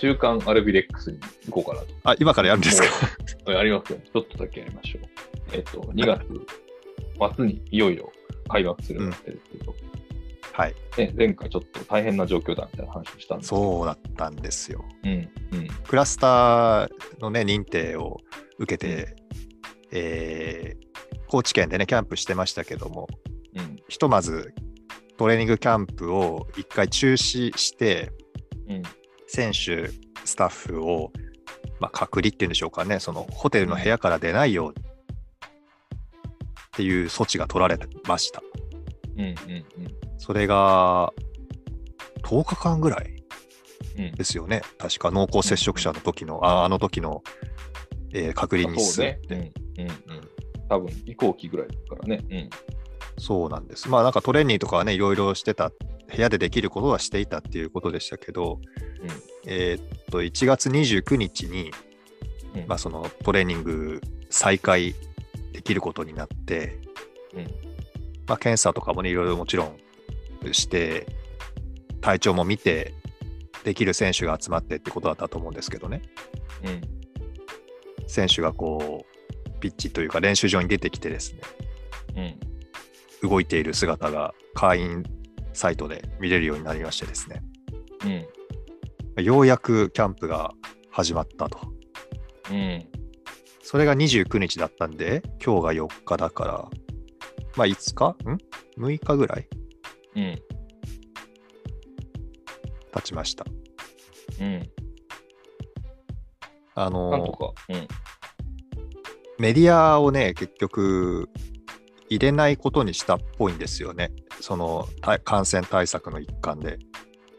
週刊アルビレックスに行こうかなと。あ、今からやるんですか？やりますよ。ちょっとだけやりましょう。えっと、2月末にいよいよ開幕するようになってるけど、はい。ね、前回ちょっと大変な状況だみたいな話をしたんですそうだったんですよ。うん、うん、クラスターのね、認定を受けて、えー高知県でね、キャンプしてましたけども、うん、ひとまずトレーニングキャンプを一回中止して、うん、選手、スタッフを、まあ、隔離っていうんでしょうかね、そのホテルの部屋から出ないようにっていう措置が取られてました。うん、うん、それが10日間ぐらいうん。うんですよね。確か濃厚接触者の時の、ああの時の、えー隔離日数って、ね。うん、うん、うん。多分、移行期ぐらいだからね。うん。そうなんです。まあなんかトレーニングとかはね、いろいろしてた、部屋でできることはしていたっていうことでしたけど、えーっと、1月29日に、うんまあそのトレーニング再開できることになって、うんまあ検査とかもね、いろいろもちろんして、体調も見て、できる選手が集まってってことだったと思うんですけどね。うん。選手がこう、ピッチというか練習場に出てきてですね、うん。動いている姿が会員サイトで見れるようになりましてですね、うん。ようやくキャンプが始まったと。うん。それが29日だったんで、今日が4日だから、まあ5日？ん ?6 日ぐらい？うん。経ちました。うん。あなんとの、か。うん。メディアをね、結局、入れないことにしたっぽいんですよね。そのた感染対策の一環で。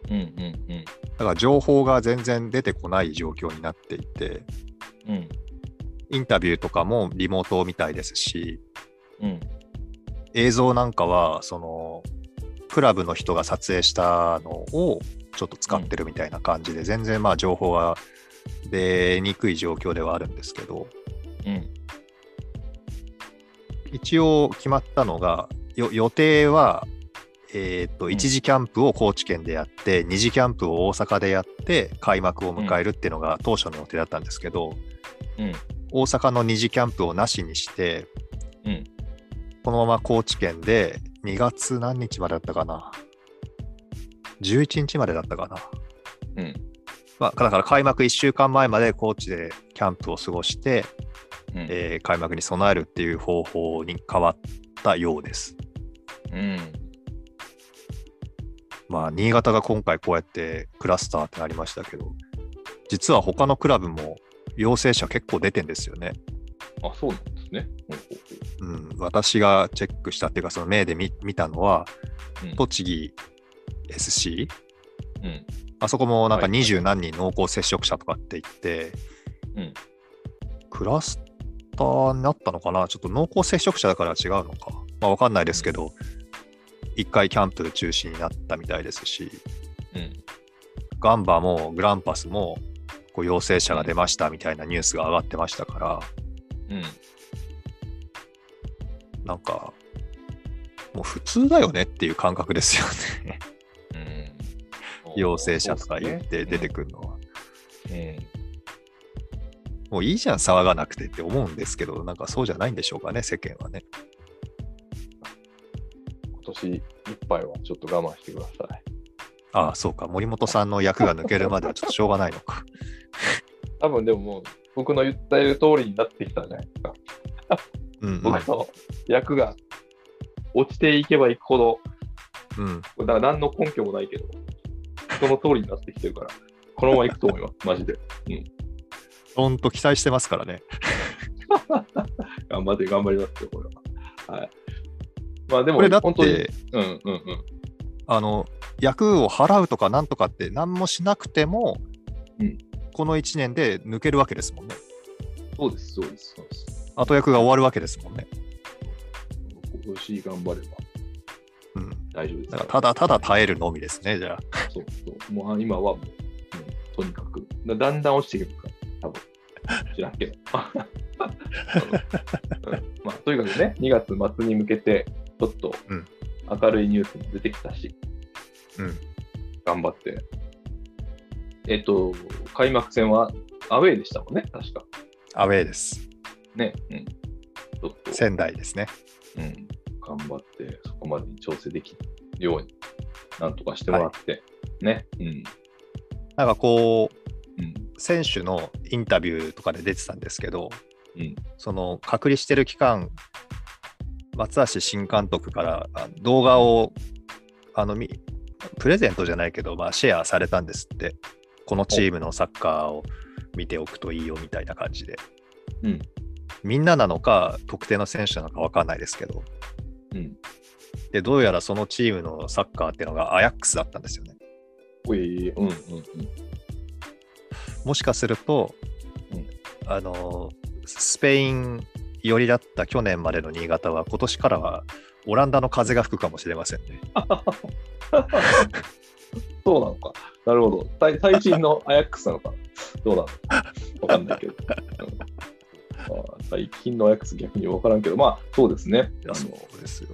うん。うん。だから情報が全然出てこない状況になっていて、うん。うん。インタビューとかもリモートみたいですし、うん。映像なんかは、その、クラブの人が撮影したのをちょっと使ってるみたいな感じで、全然まあ情報が出にくい状況ではあるんですけど、うん。一応決まったのが、よ予定は、えっと、ん1次キャンプを高知県でやって、2次キャンプを大阪でやって、開幕を迎えるっていうのが当初の予定だったんですけど、うん。大阪の2次キャンプをなしにして、うん。このまま高知県で2月何日までだったかな ?11 日までだったかな？うん。まあ、だから開幕1週間前まで高知でキャンプを過ごして、うん。えー開幕に備えるっていう方法に変わったようです。うん。まあ、新潟が今回こうやってクラスターってなりましたけど、実は他のクラブも陽性者結構出てんですよね。あ、そうなんですね。ほうん、私がチェックしたっていうか、その目で見見たのは、ほううん栃木 SC、うん。あそこもなんかはい二十何人濃厚接触者とかって言って、うんクラスターになったのかな？ちょっと濃厚接触者だから違うのか？まあわかんないですけど、一回キャンプ中止になったみたいですし、うん。ガンバもグランパスもこう陽性者が出ましたみたいなニュースが上がってましたから、うん。なんか、もう普通だよねっていう感覚ですよね。うん。陽性者とか言って出てる。くるのは。うん。もういいじゃん、騒がなくてって思うんですけど、なんかそうじゃないんでしょうかね、世間はね。今年いっぱいはちょっと我慢してください。ああ、そうか、森本さんの役が抜けるまではちょっとしょうがないのか。多分でももう僕の言った通りになってきたんじゃないですか。うん、うん僕の役が落ちていけばいくほど、うん。だから何の根拠もないけど、その通りになってきてるから、このままいくと思います、マジで。ほんと期待してますからね。頑張って頑張りますよ、これは。はい。まあでも、これだって、うんうんうん。あの、役を払うとかなんとかって何もしなくても、うんこの1年で抜けるわけですもんね。そうです、そうです、そうです。後役が終わるわけですもんね。今年頑張ればうん。大丈夫ですただただ耐えるのみですね、じゃあ。そうそう。もう今はもう、うんとにかく。だだんだん落ちてくるか知らんけど。まあ、とにかくね、2月末に向けて、ちょっとうん明るいニュースも出てきたし、うん頑張ってえっと、開幕戦はアウェーでしたもんね、確か。アウェーです。ね。うん。ちょっと、仙台ですね。うん、頑張って、そこまでに調整できるように、なんとかしてもらって、ね。うん。なんかこう、うん。選手のインタビューとかで出てたんですけど、うん。その隔離してる期間、松橋新監督からあ動画をあのみプレゼントじゃないけど、まあ、シェアされたんですって、このチームのサッカーを見ておくといいよみたいな感じで、うん。みんななのか、特定の選手なのか分かんないですけど、うん。でどうやらそのチームのサッカーっていうのがアヤックスだったんですよね。うん、うん。もしかすると、うんあのスペイン寄りだった去年までの新潟は今年からはオランダの風が吹くかもしれませんね。そうなのか。なるほど。最最新のアヤックスなのか。どうなのか。わかんないけど。うんまあ最近のアヤックス逆にわからんけど、まあそうですね。あそうのですよ。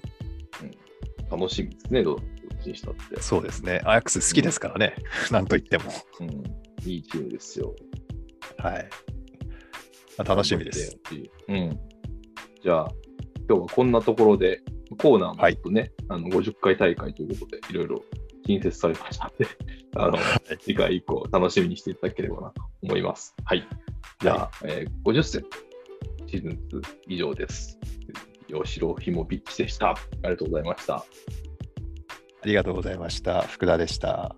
楽しみですね、どっちにしたって。そうですね。アヤックス好きですからね。なんといっても。うん、いいチームですよ。はい。まあ楽しみです。。うん。じゃあ、今日はこんなところで、コーナーもちょっとね、あの50回大会ということで、いろいろ近接されましたので、あの、次回以降楽しみにしていただければなと思います。はい。じゃあ、えー50戦、シーズン2以上です。吉郎ひもビッチでした。ありがとうございました。ありがとうございました。福田でした。